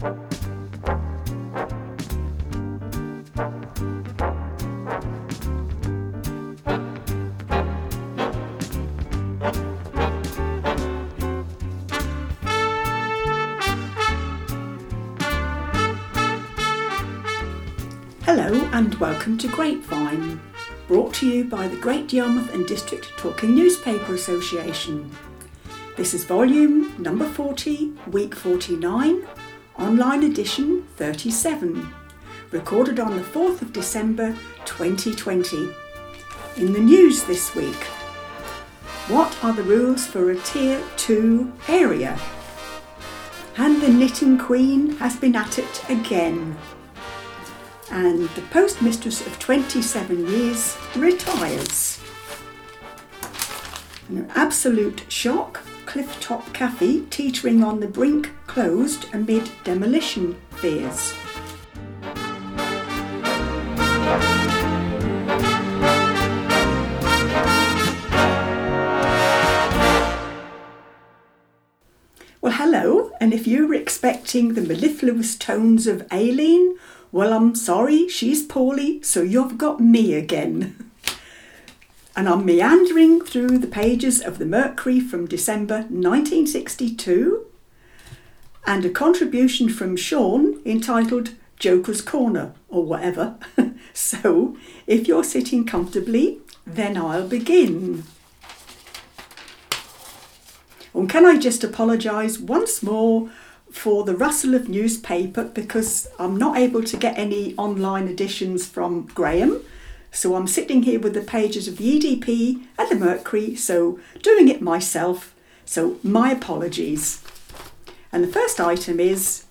Hello and welcome to Grapevine, brought to you by the Great Yarmouth and District Talking Newspaper Association. This is volume number 40, week 49, online edition 37, recorded on the 4th of December 2020. In the news this week, what are the rules for a Tier 2 area? And the Knitting Queen has been at it again and the postmistress of 27 years retires. An absolute shock, Clifftop Cafe teetering on the brink closed amid demolition fears. Well, hello, and if you were expecting the mellifluous tones of Aileen well, I'm sorry, she's poorly, so you've got me again. and I'm meandering through the pages of the Mercury from December 1962 and a contribution from Sean entitled Joker's Corner or whatever. so, if you're sitting comfortably, then I'll begin. And can I just apologise once more for the rustle of newspaper because I'm not able to get any online editions from Graham. So I'm sitting here with the pages of the EDP and the Mercury, so doing it myself. So my apologies. And the first item is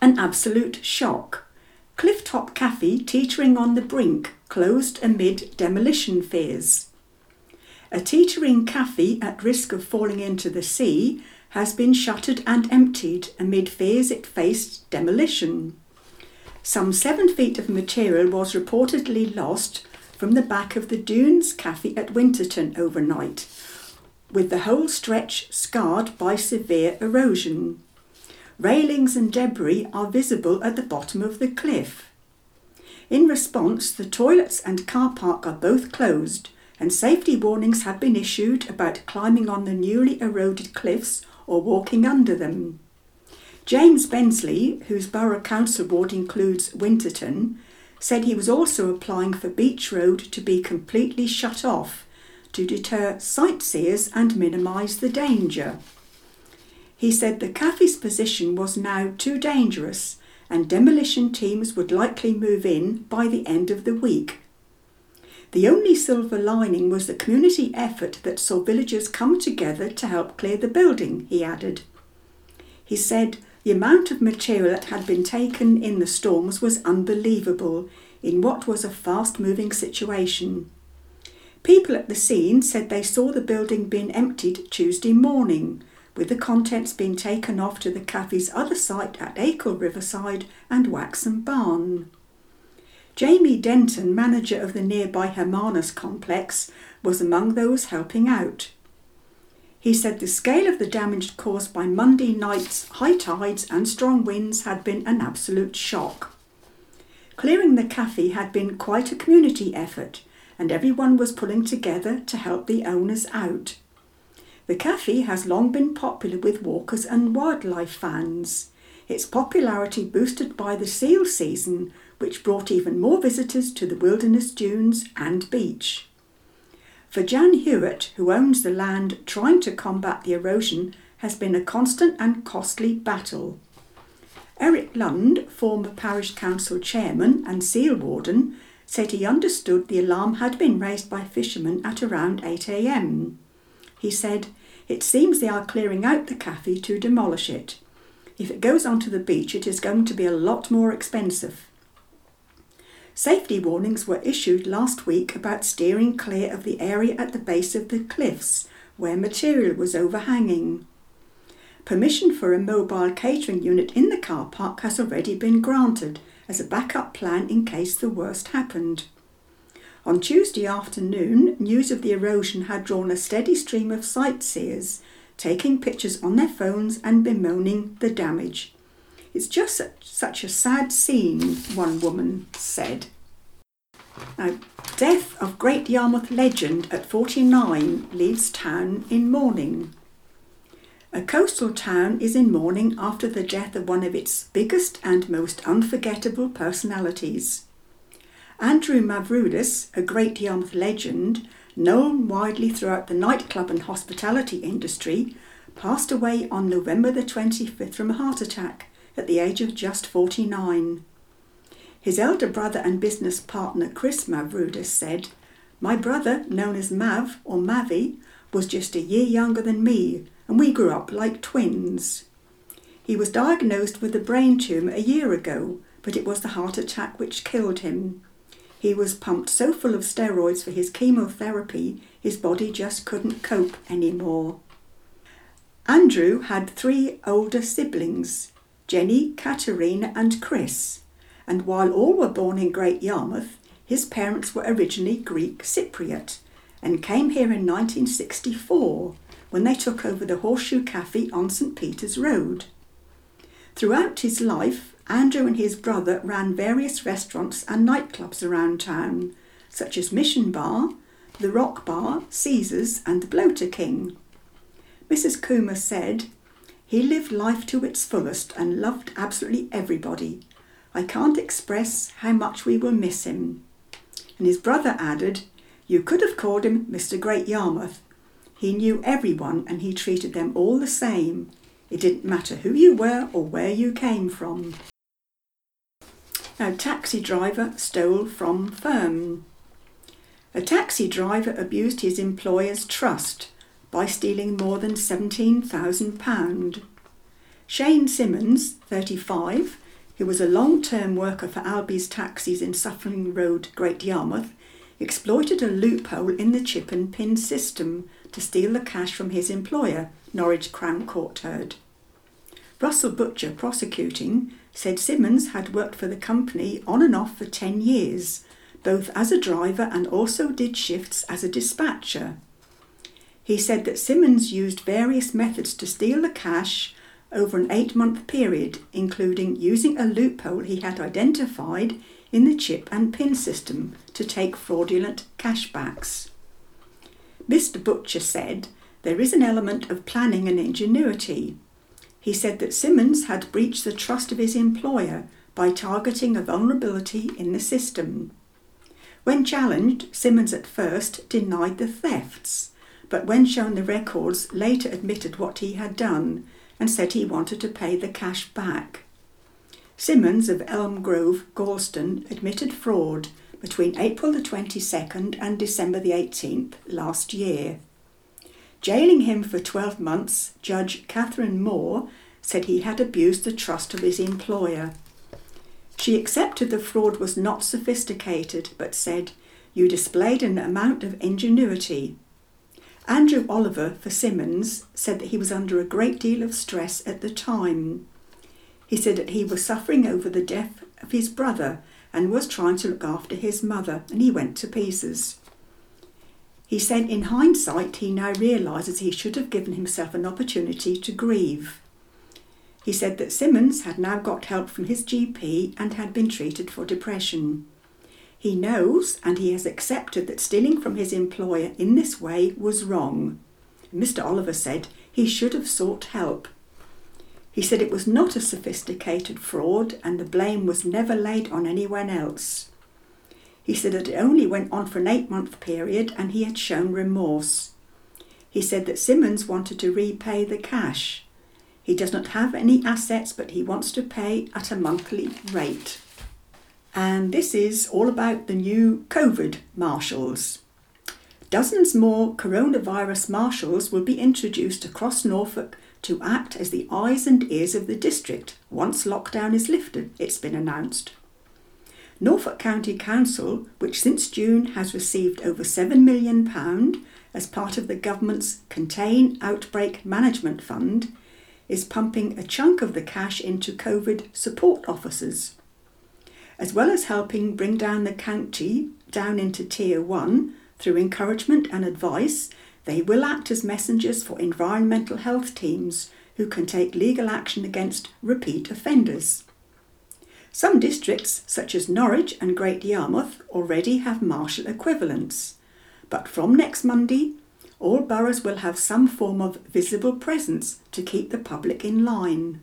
an absolute shock. Clifftop Cafe teetering on the brink, closed amid demolition fears. A teetering cafe at risk of falling into the sea has been shuttered and emptied amid fears it faced demolition. Some seven feet of material was reportedly lost from the back of the Dunes Cafe at Winterton overnight, with the whole stretch scarred by severe erosion. Railings and debris are visible at the bottom of the cliff. In response, the toilets and car park are both closed, and safety warnings have been issued about climbing on the newly eroded cliffs or walking under them. James Bensley, whose borough council ward includes Winterton, said he was also applying for Beach Road to be completely shut off to deter sightseers and minimise the danger. He said the cafe's position was now too dangerous and demolition teams would likely move in by the end of the week. The only silver lining was the community effort that saw villagers come together to help clear the building, he added. He said the amount of material that had been taken in the storms was unbelievable in what was a fast moving situation. People at the scene said they saw the building being emptied Tuesday morning, with the contents being taken off to the cafe's other site at Acle Riverside and Waxham Barn. Jamie Denton, manager of the nearby Hermanus complex, was among those helping out. He said the scale of the damage caused by Monday night's high tides and strong winds had been an absolute shock. Clearing the cafe had been quite a community effort, and everyone was pulling together to help the owners out. The cafe has long been popular with walkers and wildlife fans. Its popularity boosted by the seal season, which brought even more visitors to the wilderness dunes and beach. For Jan Hewitt, who owns the land trying to combat the erosion, has been a constant and costly battle. Eric Lund, former parish council chairman and seal warden, said he understood the alarm had been raised by fishermen at around 8am. He said, It seems they are clearing out the cafe to demolish it. If it goes onto the beach, it is going to be a lot more expensive. Safety warnings were issued last week about steering clear of the area at the base of the cliffs where material was overhanging. Permission for a mobile catering unit in the car park has already been granted as a backup plan in case the worst happened. On Tuesday afternoon, news of the erosion had drawn a steady stream of sightseers, taking pictures on their phones and bemoaning the damage. It's just such a sad scene, one woman said. Now, death of Great Yarmouth legend at 49 leaves town in mourning. A coastal town is in mourning after the death of one of its biggest and most unforgettable personalities. Andrew Mavroudis, a Great Yarmouth legend, known widely throughout the nightclub and hospitality industry, passed away on November the 25th from a heart attack at the age of just 49. His elder brother and business partner Chris Mavroudis said, My brother, known as Mav or Mavi, was just a year younger than me, and we grew up like twins. He was diagnosed with a brain tumour a year ago, but it was the heart attack which killed him. He was pumped so full of steroids for his chemotherapy, his body just couldn't cope anymore. Andrew had three older siblings Jenny, Katerina, and Chris and while all were born in Great Yarmouth, his parents were originally Greek Cypriot and came here in 1964 when they took over the Horseshoe Cafe on St Peter's Road. Throughout his life, Andrew and his brother ran various restaurants and nightclubs around town, such as Mission Bar, the Rock Bar, Caesars, and the Bloater King. Mrs. Coomer said, He lived life to its fullest and loved absolutely everybody, I can't express how much we will miss him. And his brother added, You could have called him Mr. Great Yarmouth. He knew everyone and he treated them all the same. It didn't matter who you were or where you came from. Now, taxi driver stole from firm. A taxi driver abused his employer's trust by stealing more than £17,000. Shane Simmons, 35, who was a long term worker for Albies Taxis in Suffling Road, Great Yarmouth, exploited a loophole in the chip and pin system to steal the cash from his employer, Norwich Crown Court Heard. Russell Butcher, prosecuting, said Simmons had worked for the company on and off for 10 years, both as a driver and also did shifts as a dispatcher. He said that Simmons used various methods to steal the cash over an eight month period, including using a loophole he had identified in the chip and pin system to take fraudulent cashbacks. Mr. Butcher said there is an element of planning and ingenuity. He said that Simmons had breached the trust of his employer by targeting a vulnerability in the system. When challenged, Simmons at first denied the thefts, but when shown the records, later admitted what he had done and said he wanted to pay the cash back. Simmons of Elm Grove, Gorleston, admitted fraud between April the 22nd and December the 18th last year. Jailing him for 12 months, Judge Catherine Moore said he had abused the trust of his employer. She accepted the fraud was not sophisticated, but said, You displayed an amount of ingenuity. Andrew Oliver for Simmons said that he was under a great deal of stress at the time. He said that he was suffering over the death of his brother and was trying to look after his mother, and he went to pieces. He said in hindsight he now realises he should have given himself an opportunity to grieve. He said that Simmons had now got help from his GP and had been treated for depression. He knows and he has accepted that stealing from his employer in this way was wrong. Mr. Oliver said he should have sought help. He said it was not a sophisticated fraud and the blame was never laid on anyone else. He said that it only went on for an eight month period and he had shown remorse. He said that Simmons wanted to repay the cash. He does not have any assets but he wants to pay at a monthly rate and this is all about the new COVID marshals. Dozens more coronavirus marshals will be introduced across Norfolk to act as the eyes and ears of the district once lockdown is lifted, it's been announced. Norfolk County Council, which since June has received over £7 million as part of the government's Contain Outbreak Management Fund, is pumping a chunk of the cash into COVID support officers as well as helping bring down the county down into Tier 1 through encouragement and advice, they will act as messengers for environmental health teams who can take legal action against repeat offenders. Some districts, such as Norwich and Great Yarmouth, already have marshal equivalents. But from next Monday, all boroughs will have some form of visible presence to keep the public in line.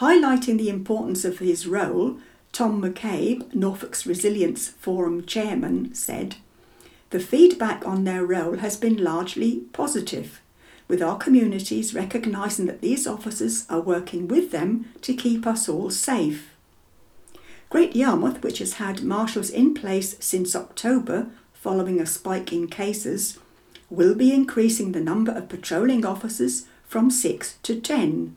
Highlighting the importance of his role, Tom McCabe, Norfolk's Resilience Forum chairman, said, The feedback on their role has been largely positive, with our communities recognising that these officers are working with them to keep us all safe. Great Yarmouth, which has had marshals in place since October following a spike in cases, will be increasing the number of patrolling officers from 6 to 10,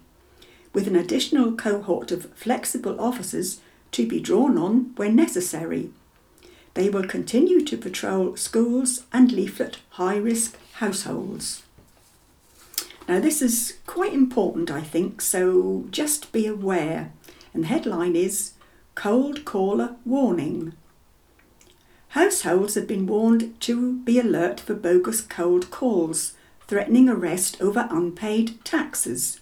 with an additional cohort of flexible officers to be drawn on when necessary. They will continue to patrol schools and leaflet high risk households. Now, this is quite important, I think, so just be aware. And the headline is Cold Caller Warning. Households have been warned to be alert for bogus cold calls, threatening arrest over unpaid taxes.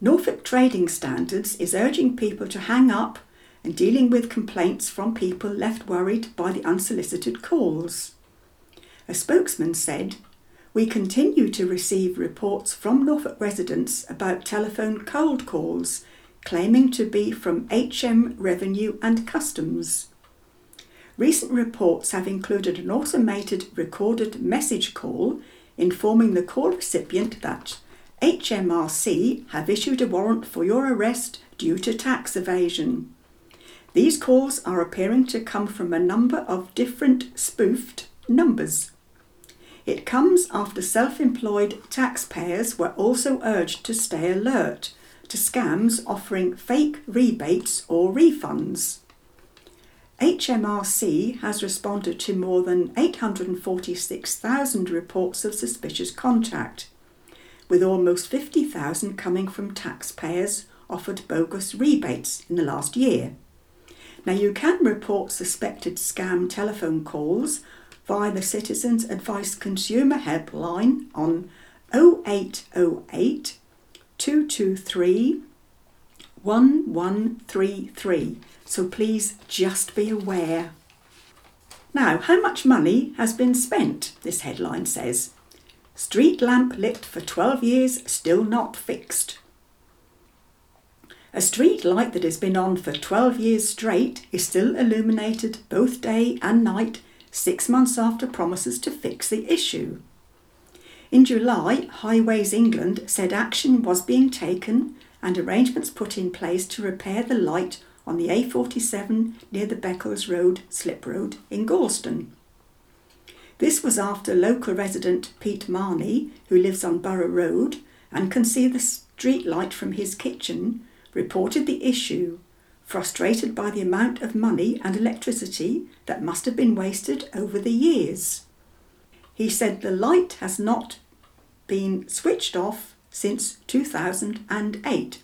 Norfolk Trading Standards is urging people to hang up and dealing with complaints from people left worried by the unsolicited calls. A spokesman said, We continue to receive reports from Norfolk residents about telephone cold calls claiming to be from HM Revenue and Customs. Recent reports have included an automated recorded message call informing the call recipient that HMRC have issued a warrant for your arrest due to tax evasion. These calls are appearing to come from a number of different spoofed numbers. It comes after self employed taxpayers were also urged to stay alert to scams offering fake rebates or refunds. HMRC has responded to more than 846,000 reports of suspicious contact, with almost 50,000 coming from taxpayers offered bogus rebates in the last year. Now, you can report suspected scam telephone calls via the Citizens Advice Consumer Helpline on 0808 223 1133. So please just be aware. Now, how much money has been spent? This headline says. Street lamp lit for 12 years, still not fixed. A street light that has been on for 12 years straight is still illuminated both day and night, six months after promises to fix the issue. In July, Highways England said action was being taken and arrangements put in place to repair the light on the A47 near the Beccles Road slip road in Gorleston. This was after local resident Pete Marney, who lives on Borough Road and can see the street light from his kitchen, reported the issue, frustrated by the amount of money and electricity that must have been wasted over the years. He said the light has not been switched off since 2008.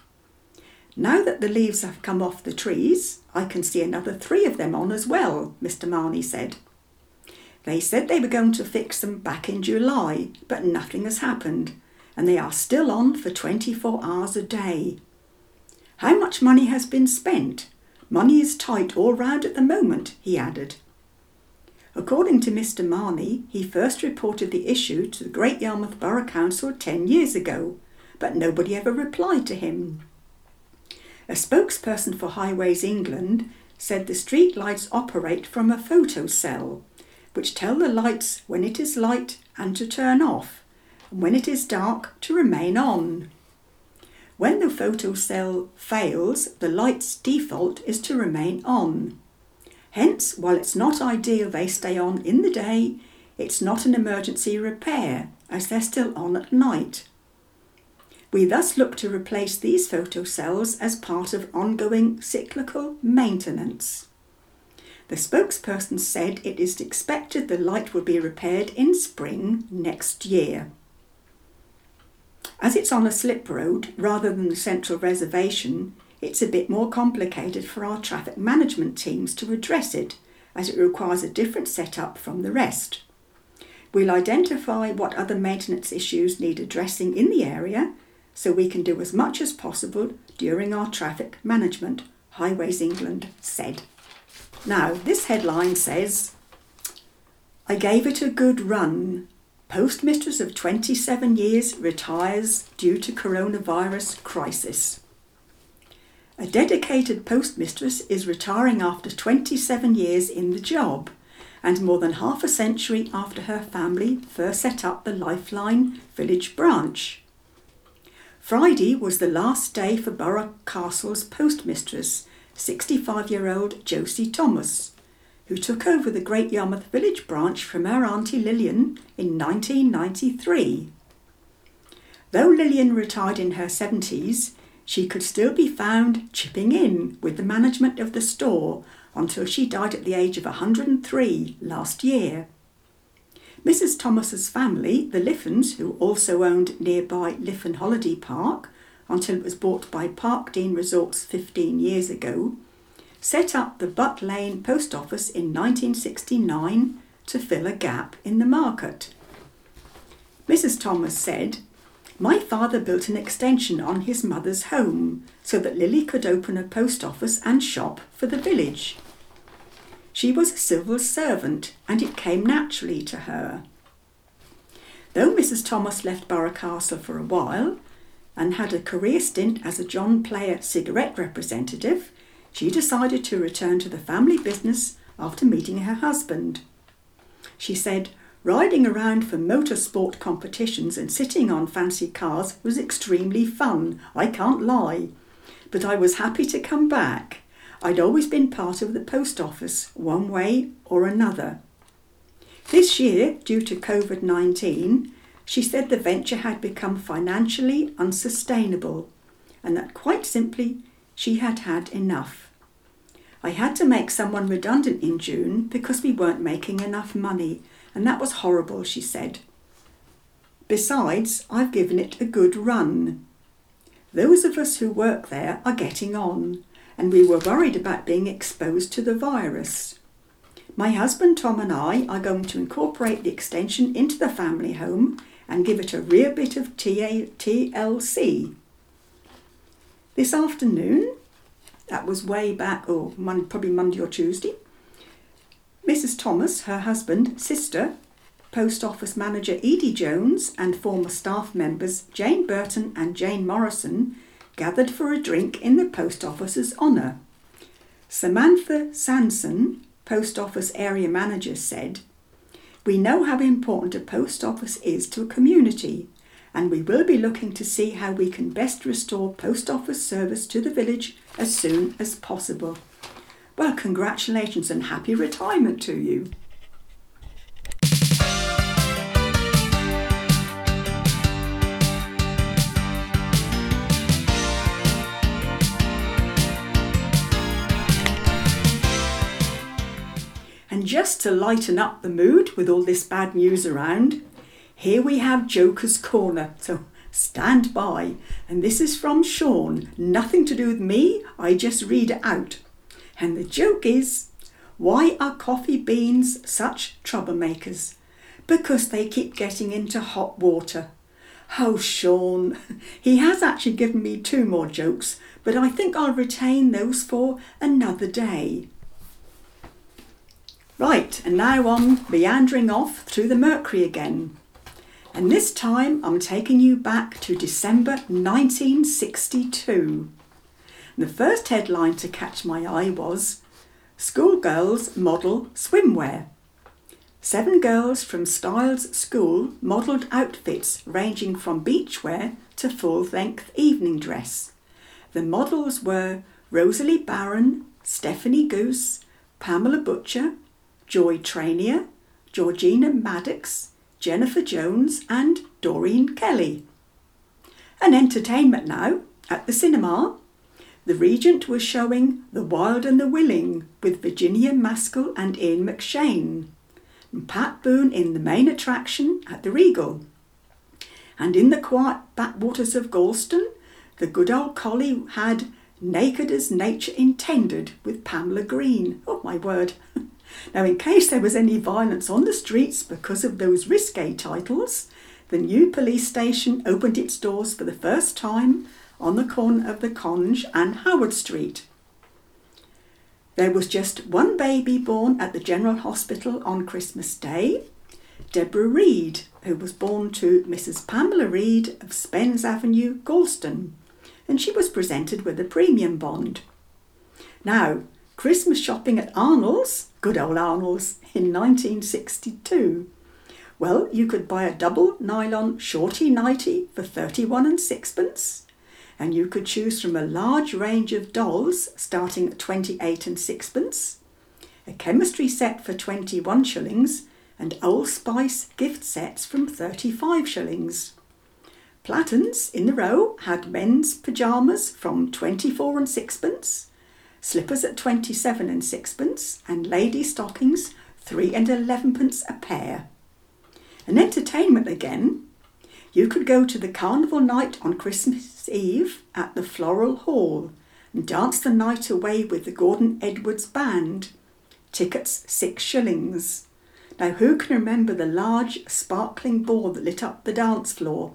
Now that the leaves have come off the trees, I can see another three of them on as well, Mr. Marney said. They said they were going to fix them back in July, but nothing has happened, and they are still on for 24 hours a day. How much money has been spent? Money is tight all round at the moment, he added. According to Mr. Marney, he first reported the issue to the Great Yarmouth Borough Council 10 years ago, but nobody ever replied to him. A spokesperson for Highways England said the street lights operate from a photo cell, which tell the lights when it is light and to turn off, and when it is dark to remain on. When the photo cell fails, the light's default is to remain on. Hence, while it's not ideal they stay on in the day, it's not an emergency repair as they're still on at night. We thus look to replace these photocells as part of ongoing cyclical maintenance. The spokesperson said it is expected the light will be repaired in spring next year. As it's on a slip road rather than the central reservation, it's a bit more complicated for our traffic management teams to address it as it requires a different setup from the rest. We'll identify what other maintenance issues need addressing in the area so we can do as much as possible during our traffic management, Highways England said. Now, this headline says I gave it a good run. Postmistress of 27 years retires due to coronavirus crisis. A dedicated postmistress is retiring after 27 years in the job and more than half a century after her family first set up the Lifeline village branch. Friday was the last day for Burgh Castle's postmistress, 65 year old Josie Thomas who took over the Great Yarmouth Village branch from her Auntie Lillian in 1993. Though Lillian retired in her 70s, she could still be found chipping in with the management of the store until she died at the age of 103 last year. Mrs. Thomas's family, the Liffens, who also owned nearby Liffen Holiday Park until it was bought by Parkdean Resorts 15 years ago, set up the Butt Lane Post Office in 1969 to fill a gap in the market. Mrs. Thomas said, My father built an extension on his mother's home so that Lily could open a post office and shop for the village. She was a civil servant and it came naturally to her. Though Mrs. Thomas left Burgh Castle for a while and had a career stint as a John Player cigarette representative, she decided to return to the family business after meeting her husband. She said, Riding around for motorsport competitions and sitting on fancy cars was extremely fun, I can't lie. But I was happy to come back. I'd always been part of the post office, one way or another. This year, due to COVID 19, she said the venture had become financially unsustainable and that quite simply she had had enough. I had to make someone redundant in June because we weren't making enough money, and that was horrible, she said. Besides, I've given it a good run. Those of us who work there are getting on, and we were worried about being exposed to the virus. My husband Tom and I are going to incorporate the extension into the family home and give it a real bit of TLC. This afternoon, that was way back, or oh, probably Monday or Tuesday. Mrs. Thomas, her husband, sister, Post Office Manager Edie Jones, and former staff members Jane Burton and Jane Morrison gathered for a drink in the Post Office's honour. Samantha Sanson, Post Office Area Manager, said, We know how important a post office is to a community and we will be looking to see how we can best restore post office service to the village as soon as possible. Well, congratulations and happy retirement to you. And just to lighten up the mood with all this bad news around, here we have Joker's Corner, so stand by. And this is from Sean, nothing to do with me, I just read it out. And the joke is why are coffee beans such troublemakers? Because they keep getting into hot water. Oh, Sean, he has actually given me two more jokes, but I think I'll retain those for another day. Right, and now I'm meandering off through the Mercury again. And this time I'm taking you back to December 1962. The first headline to catch my eye was Schoolgirls Model Swimwear. Seven girls from Styles School modelled outfits ranging from beachwear to full length evening dress. The models were Rosalie Barron, Stephanie Goose, Pamela Butcher, Joy Trainier, Georgina Maddox, Jennifer Jones, and Doreen Kelly. An entertainment now at the cinema. The Regent was showing The Wild and the Willing with Virginia Maskell and Ian McShane. And Pat Boone in the main attraction at the Regal. And in the quiet backwaters of Gorleston, the good old collie had Naked as Nature Intended with Pamela Green. Oh my word! Now, in case there was any violence on the streets because of those risque titles, the new police station opened its doors for the first time on the corner of the Conge and Howard Street. There was just one baby born at the General Hospital on Christmas Day, Deborah Reed, who was born to Mrs. Pamela Reed of Spence Avenue, Gorleston, and she was presented with a premium bond. Now, Christmas shopping at Arnold's, good old Arnold's, in 1962. Well, you could buy a double nylon shorty nighty for 31 and sixpence, and you could choose from a large range of dolls starting at 28 and sixpence, a chemistry set for 21 shillings, and Old Spice gift sets from 35 shillings. Platons in the row had men's pyjamas from 24 and sixpence, slippers at 27 and sixpence, and lady stockings 3 and 11pence a pair. And entertainment again, you could go to the carnival night on Christmas Eve at the Floral Hall and dance the night away with the Gordon Edwards Band. Tickets six shillings. Now, who can remember the large sparkling ball that lit up the dance floor?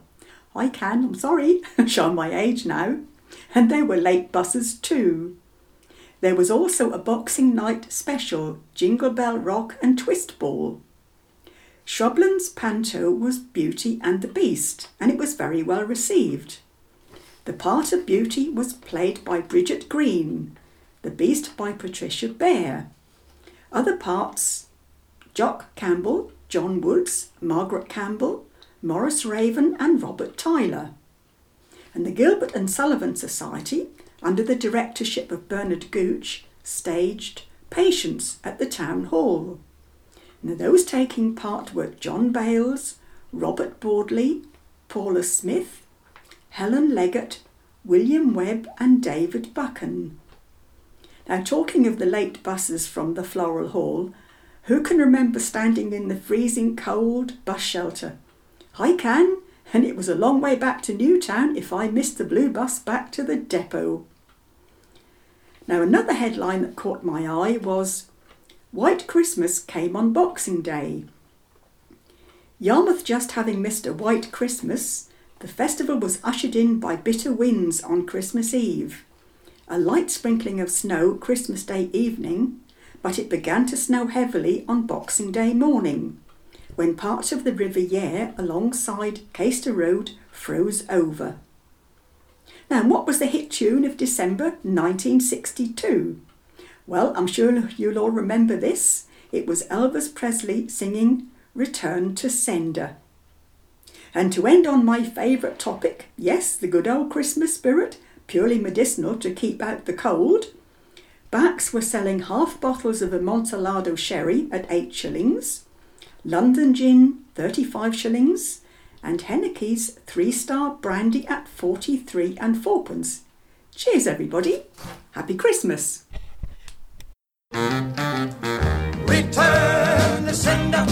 I can, I'm sorry, I'm showing my age now. And there were late buses too. There was also a Boxing Night special, Jingle Bell Rock and Twist Ball. Shrubland's panto was Beauty and the Beast, and it was very well received. The part of Beauty was played by Bridget Green, the Beast by Patricia Bear. Other parts Jock Campbell, John Woods, Margaret Campbell, Morris Raven, and Robert Tyler. And the Gilbert and Sullivan Society, under the directorship of Bernard Gooch, staged Patience at the Town Hall. Now, those taking part were John Bales, Robert Bordley, Paula Smith, Helen Leggett, William Webb, and David Buchan. Now, talking of the late buses from the Floral Hall, who can remember standing in the freezing cold bus shelter? I can, and it was a long way back to Newtown if I missed the blue bus back to the depot. Now, another headline that caught my eye was White Christmas came on Boxing Day. Yarmouth just having missed a white Christmas, the festival was ushered in by bitter winds on Christmas Eve. A light sprinkling of snow Christmas Day evening, but it began to snow heavily on Boxing Day morning, when parts of the River Yare alongside Caister Road froze over. Now, what was the hit tune of December 1962? Well, I'm sure you'll all remember this. It was Elvis Presley singing Return to Sender. And to end on my favourite topic, yes, the good old Christmas spirit, purely medicinal to keep out the cold, Backs were selling half bottles of Amontillado sherry at 8 shillings, London gin 35 shillings, and Henekey's three star brandy at 43 and fourpence. Cheers, everybody. Happy Christmas. Return the sender.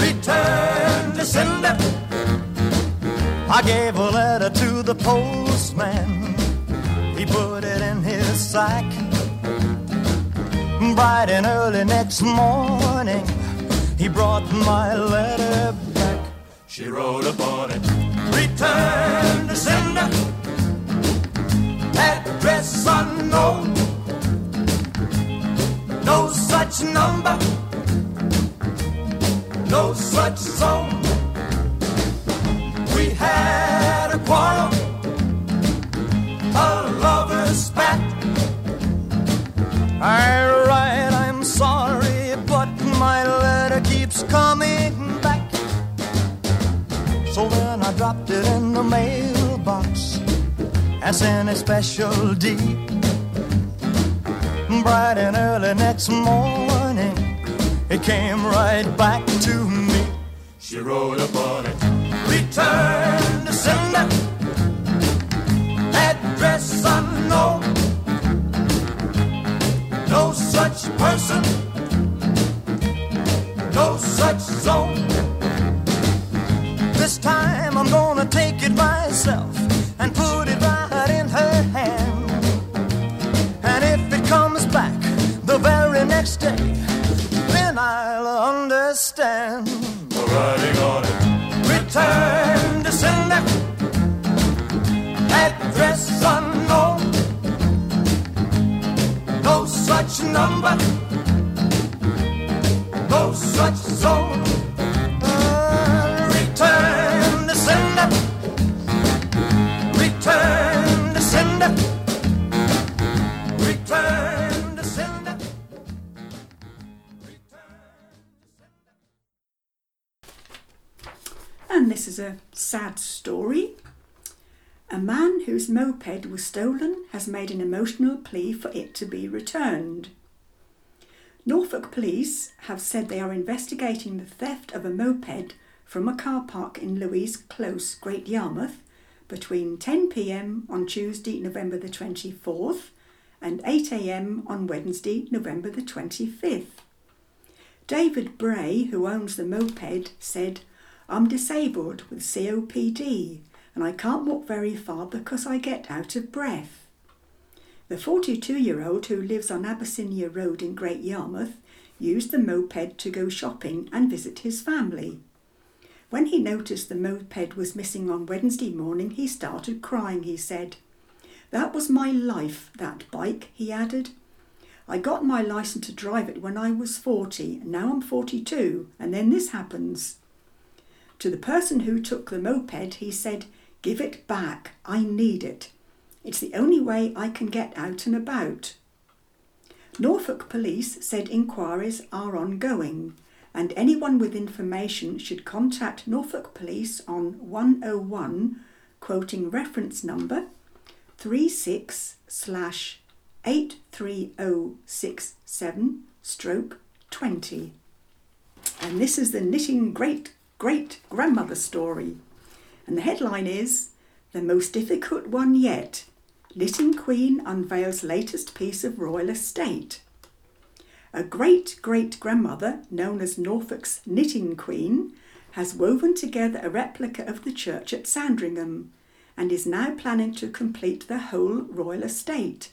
Return the sender. I gave a letter to the postman. He put it in his sack. Bright and early next morning, he brought my letter. She wrote upon it. Return the sender. Address unknown no such number, no such zone. We had a quarrel, a lover's spat. I sent a special deed bright and early next morning, it came right back to me. She wrote upon it, return to sender, address unknown. No such person, no such zone. This time I'm gonna take it myself next day, then I'll understand. This is a sad story. A man whose moped was stolen has made an emotional plea for it to be returned. Norfolk police have said they are investigating the theft of a moped from a car park in Louise Close, Great Yarmouth, between 10 pm on Tuesday, November the 24th, and 8 am on Wednesday, November the 25th. David Bray, who owns the moped, said, I'm disabled with COPD and I can't walk very far because I get out of breath. The 42 year old who lives on Abyssinia Road in Great Yarmouth used the moped to go shopping and visit his family. When he noticed the moped was missing on Wednesday morning, he started crying, he said. That was my life, that bike, he added. I got my license to drive it when I was 40, and now I'm 42, and then this happens. To the person who took the moped, he said, Give it back, I need it. It's the only way I can get out and about. Norfolk Police said inquiries are ongoing and anyone with information should contact Norfolk Police on 101 quoting reference number 36 slash 83067 stroke 20. And this is the knitting great great grandmother story. And the headline is The Most Difficult One Yet Knitting Queen unveils latest piece of royal estate. A great great grandmother, known as Norfolk's Knitting Queen, has woven together a replica of the church at Sandringham and is now planning to complete the whole royal estate.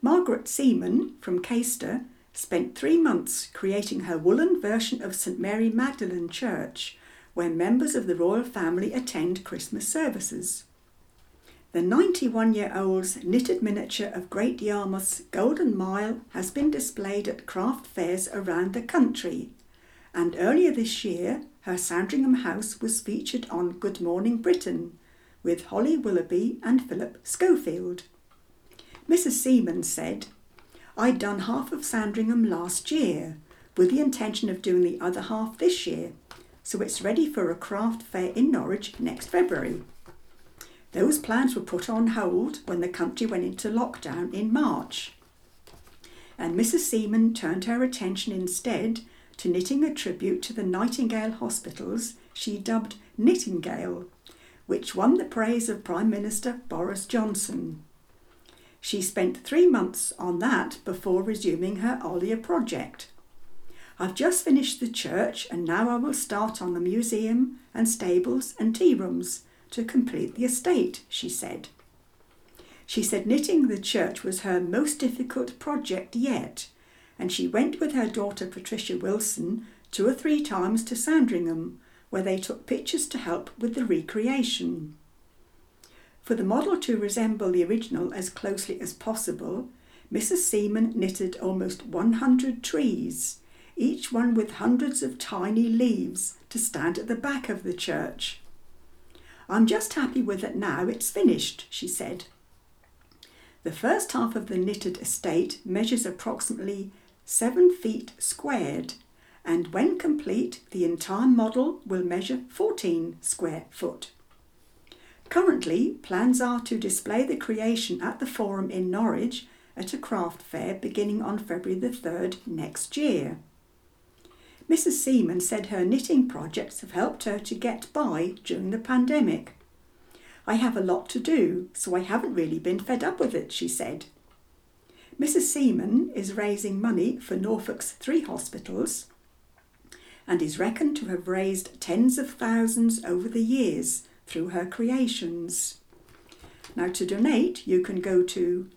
Margaret Seaman from Caister spent three months creating her woolen version of St Mary Magdalene Church, where members of the royal family attend Christmas services. The 91 year old's knitted miniature of Great Yarmouth's Golden Mile has been displayed at craft fairs around the country, and earlier this year her Sandringham house was featured on Good Morning Britain with Holly Willoughby and Philip Schofield. Mrs. Seaman said, I'd done half of Sandringham last year, with the intention of doing the other half this year, so it's ready for a craft fair in Norwich next February. Those plans were put on hold when the country went into lockdown in March. And Mrs. Seaman turned her attention instead to knitting a tribute to the Nightingale hospitals she dubbed Knittingale, which won the praise of Prime Minister Boris Johnson. She spent three months on that before resuming her Olia project. I've just finished the church and now I will start on the museum and stables and tea rooms to complete the estate, she said. She said knitting the church was her most difficult project yet, and she went with her daughter Patricia Wilson two or three times to Sandringham, where they took pictures to help with the recreation. For the model to resemble the original as closely as possible, Mrs. Seaman knitted almost 100 trees, each one with hundreds of tiny leaves to stand at the back of the church. I'm just happy with it now, it's finished, she said. The first half of the knitted estate measures approximately 7 feet squared, and when complete, the entire model will measure 14 square foot. Currently, plans are to display the creation at the Forum in Norwich at a craft fair beginning on February the 3rd next year. Mrs. Seaman said her knitting projects have helped her to get by during the pandemic. I have a lot to do, so I haven't really been fed up with it, she said. Mrs. Seaman is raising money for Norfolk's three hospitals and is reckoned to have raised tens of thousands over the years through her creations. Now, to donate, you can go to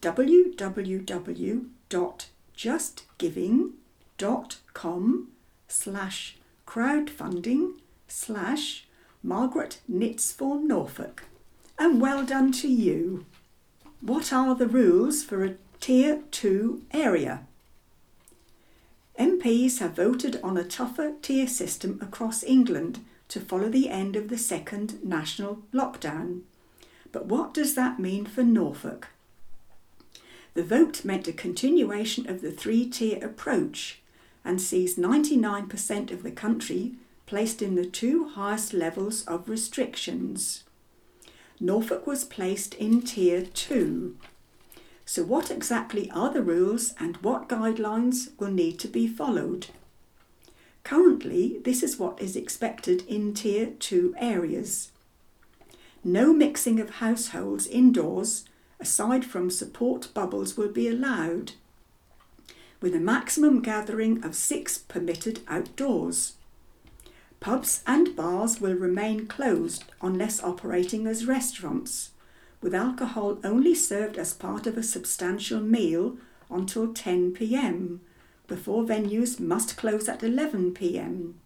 www.justgiving.com slash crowdfunding slash Margaret Knits for Norfolk. And well done to you. What are the rules for a Tier 2 area. MPs have voted on a tougher tier system across England to follow the end of the second national lockdown. But what does that mean for Norfolk? The vote meant a continuation of the three tier approach and sees 99% of the country placed in the two highest levels of restrictions. Norfolk was placed in Tier 2. So, what exactly are the rules and what guidelines will need to be followed? Currently, this is what is expected in Tier 2 areas. No mixing of households indoors, aside from support bubbles, will be allowed, with a maximum gathering of six permitted outdoors. Pubs and bars will remain closed unless operating as restaurants, with alcohol only served as part of a substantial meal until 10 pm, before venues must close at 11 pm.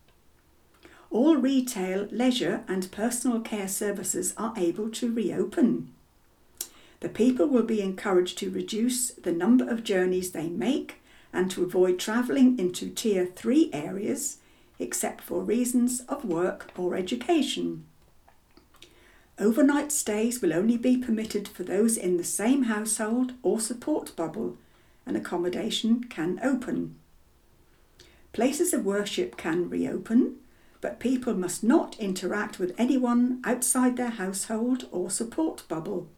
All retail, leisure, and personal care services are able to reopen. The people will be encouraged to reduce the number of journeys they make and to avoid travelling into Tier 3 areas except for reasons of work or education. Overnight stays will only be permitted for those in the same household or support bubble, and accommodation can open. Places of worship can reopen, but people must not interact with anyone outside their household or support bubble.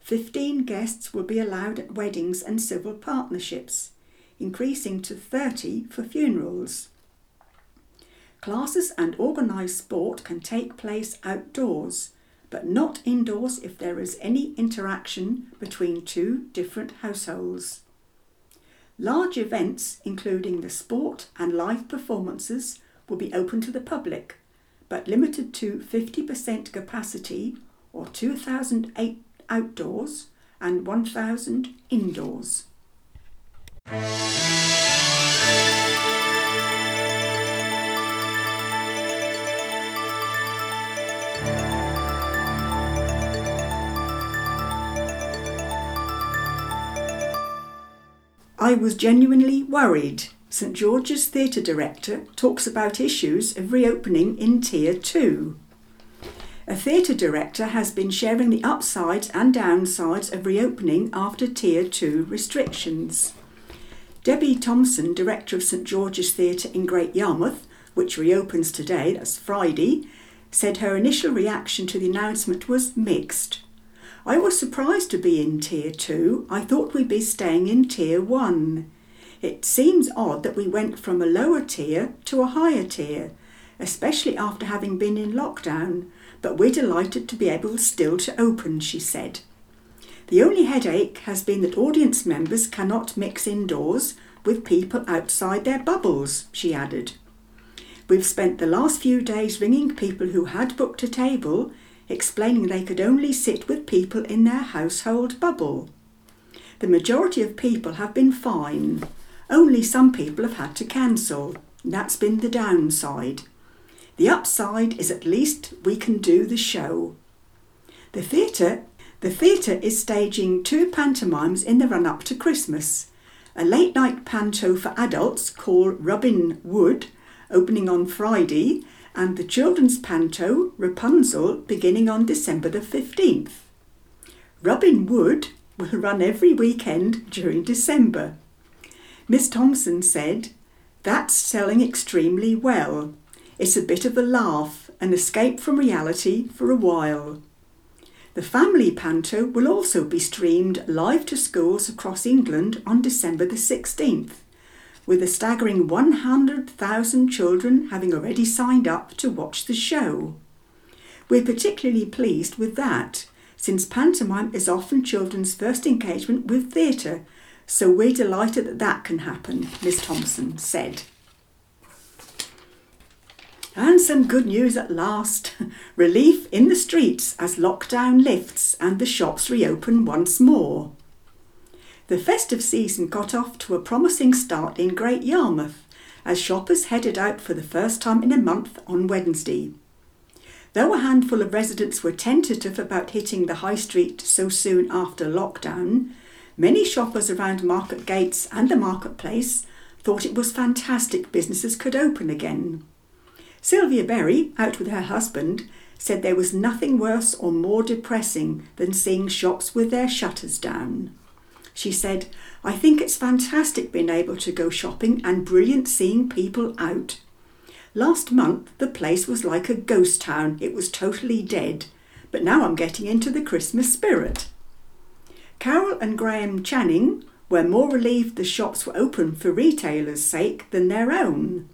15 guests will be allowed at weddings and civil partnerships, increasing to 30 for funerals. Classes and organised sport can take place outdoors, but not indoors if there is any interaction between two different households. Large events, including the sport and live performances, will be open to the public, but limited to 50% capacity or 2,000 outdoors and 1,000 indoors. I was genuinely worried. St George's Theatre Director talks about issues of reopening in Tier 2. A theatre director has been sharing the upsides and downsides of reopening after Tier 2 restrictions. Debbie Thompson, director of St George's Theatre in Great Yarmouth, which reopens today, that's Friday, said her initial reaction to the announcement was mixed. I was surprised to be in Tier 2. I thought we'd be staying in Tier 1. It seems odd that we went from a lower tier to a higher tier, especially after having been in lockdown, but we're delighted to be able still to open, she said. The only headache has been that audience members cannot mix indoors with people outside their bubbles, she added. We've spent the last few days ringing people who had booked a table explaining they could only sit with people in their household bubble. The majority of people have been fine. Only some people have had to cancel. That's been the downside. The upside is at least we can do the show. The theatre the theatre is staging two pantomimes in the run up to Christmas. A late night panto for adults called Robin Wood, opening on Friday, and the children's panto Rapunzel beginning on December the 15th. Robin Wood will run every weekend during December. Miss Thompson said, That's selling extremely well. It's a bit of a laugh, an escape from reality for a while. The family panto will also be streamed live to schools across England on December the 16th with a staggering 100,000 children having already signed up to watch the show. We're particularly pleased with that, since pantomime is often children's first engagement with theatre, so we're delighted that that can happen, Miss Thompson said. And some good news at last. Relief in the streets as lockdown lifts and the shops reopen once more. The festive season got off to a promising start in Great Yarmouth as shoppers headed out for the first time in a month on Wednesday. Though a handful of residents were tentative about hitting the high street so soon after lockdown, Many shoppers around market gates and the marketplace thought it was fantastic businesses could open again. Sylvia Berry, out with her husband, said there was nothing worse or more depressing than seeing shops with their shutters down. She said, I think it's fantastic being able to go shopping and brilliant seeing people out. Last month the place was like a ghost town, it was totally dead, but now I'm getting into the Christmas spirit. Carol and Graham Channing were more relieved the shops were open for retailers' sake than their own.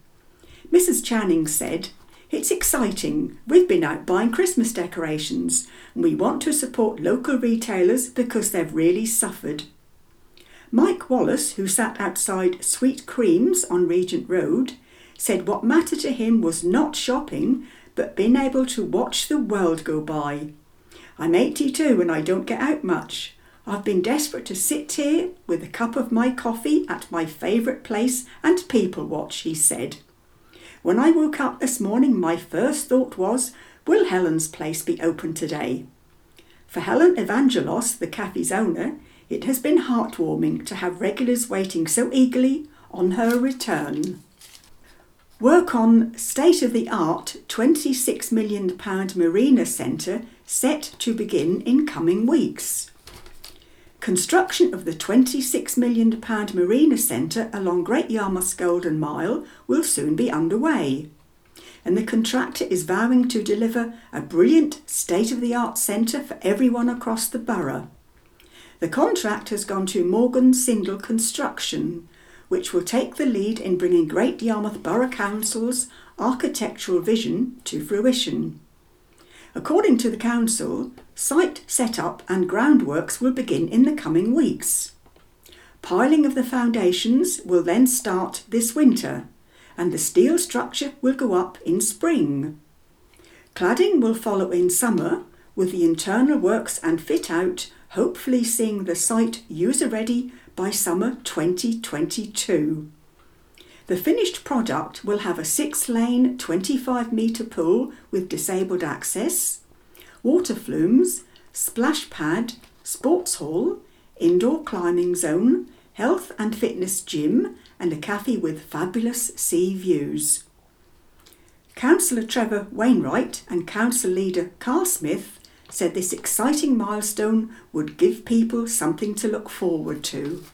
Mrs. Channing said, It's exciting. We've been out buying Christmas decorations and we want to support local retailers because they've really suffered. Mike Wallace, who sat outside Sweet Creams on Regent Road, said what mattered to him was not shopping but being able to watch the world go by. I'm 82 and I don't get out much. I've been desperate to sit here with a cup of my coffee at my favourite place and people watch, he said. When I woke up this morning, my first thought was, Will Helen's place be open today? For Helen Evangelos, the cafe's owner, it has been heartwarming to have regulars waiting so eagerly on her return. Work on state of the art £26 million Marina Centre set to begin in coming weeks. Construction of the £26 million Marina Centre along Great Yarmouth's Golden Mile will soon be underway. And the contractor is vowing to deliver a brilliant state of the art centre for everyone across the borough. The contract has gone to Morgan Sindall Construction, which will take the lead in bringing Great Yarmouth Borough Council's architectural vision to fruition. According to the Council, site setup and groundworks will begin in the coming weeks. Piling of the foundations will then start this winter, and the steel structure will go up in spring. Cladding will follow in summer, with the internal works and fit out hopefully seeing the site user ready by summer 2022. The finished product will have a six lane, 25 metre pool with disabled access, water flumes, splash pad, sports hall, indoor climbing zone, health and fitness gym, and a cafe with fabulous sea views. Councillor Trevor Wainwright and Council Leader Carl Smith said this exciting milestone would give people something to look forward to.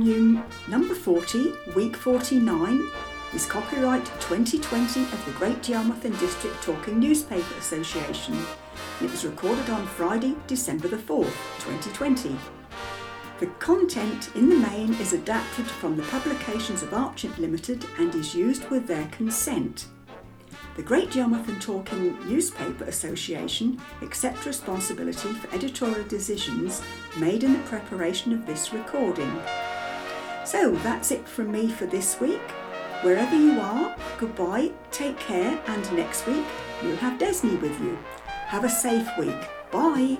Volume number 40, week 49, is copyright 2020 of the Great Yarmouth and District Talking Newspaper Association. And it was recorded on Friday, December the 4th, 2020. The content in the main is adapted from the publications of Archant Limited and is used with their consent. The Great Yarmouth and Talking Newspaper Association accept responsibility for editorial decisions made in the preparation of this recording. So that's it from me for this week. Wherever you are, goodbye, take care, and next week you'll have Desney with you. Have a safe week. Bye.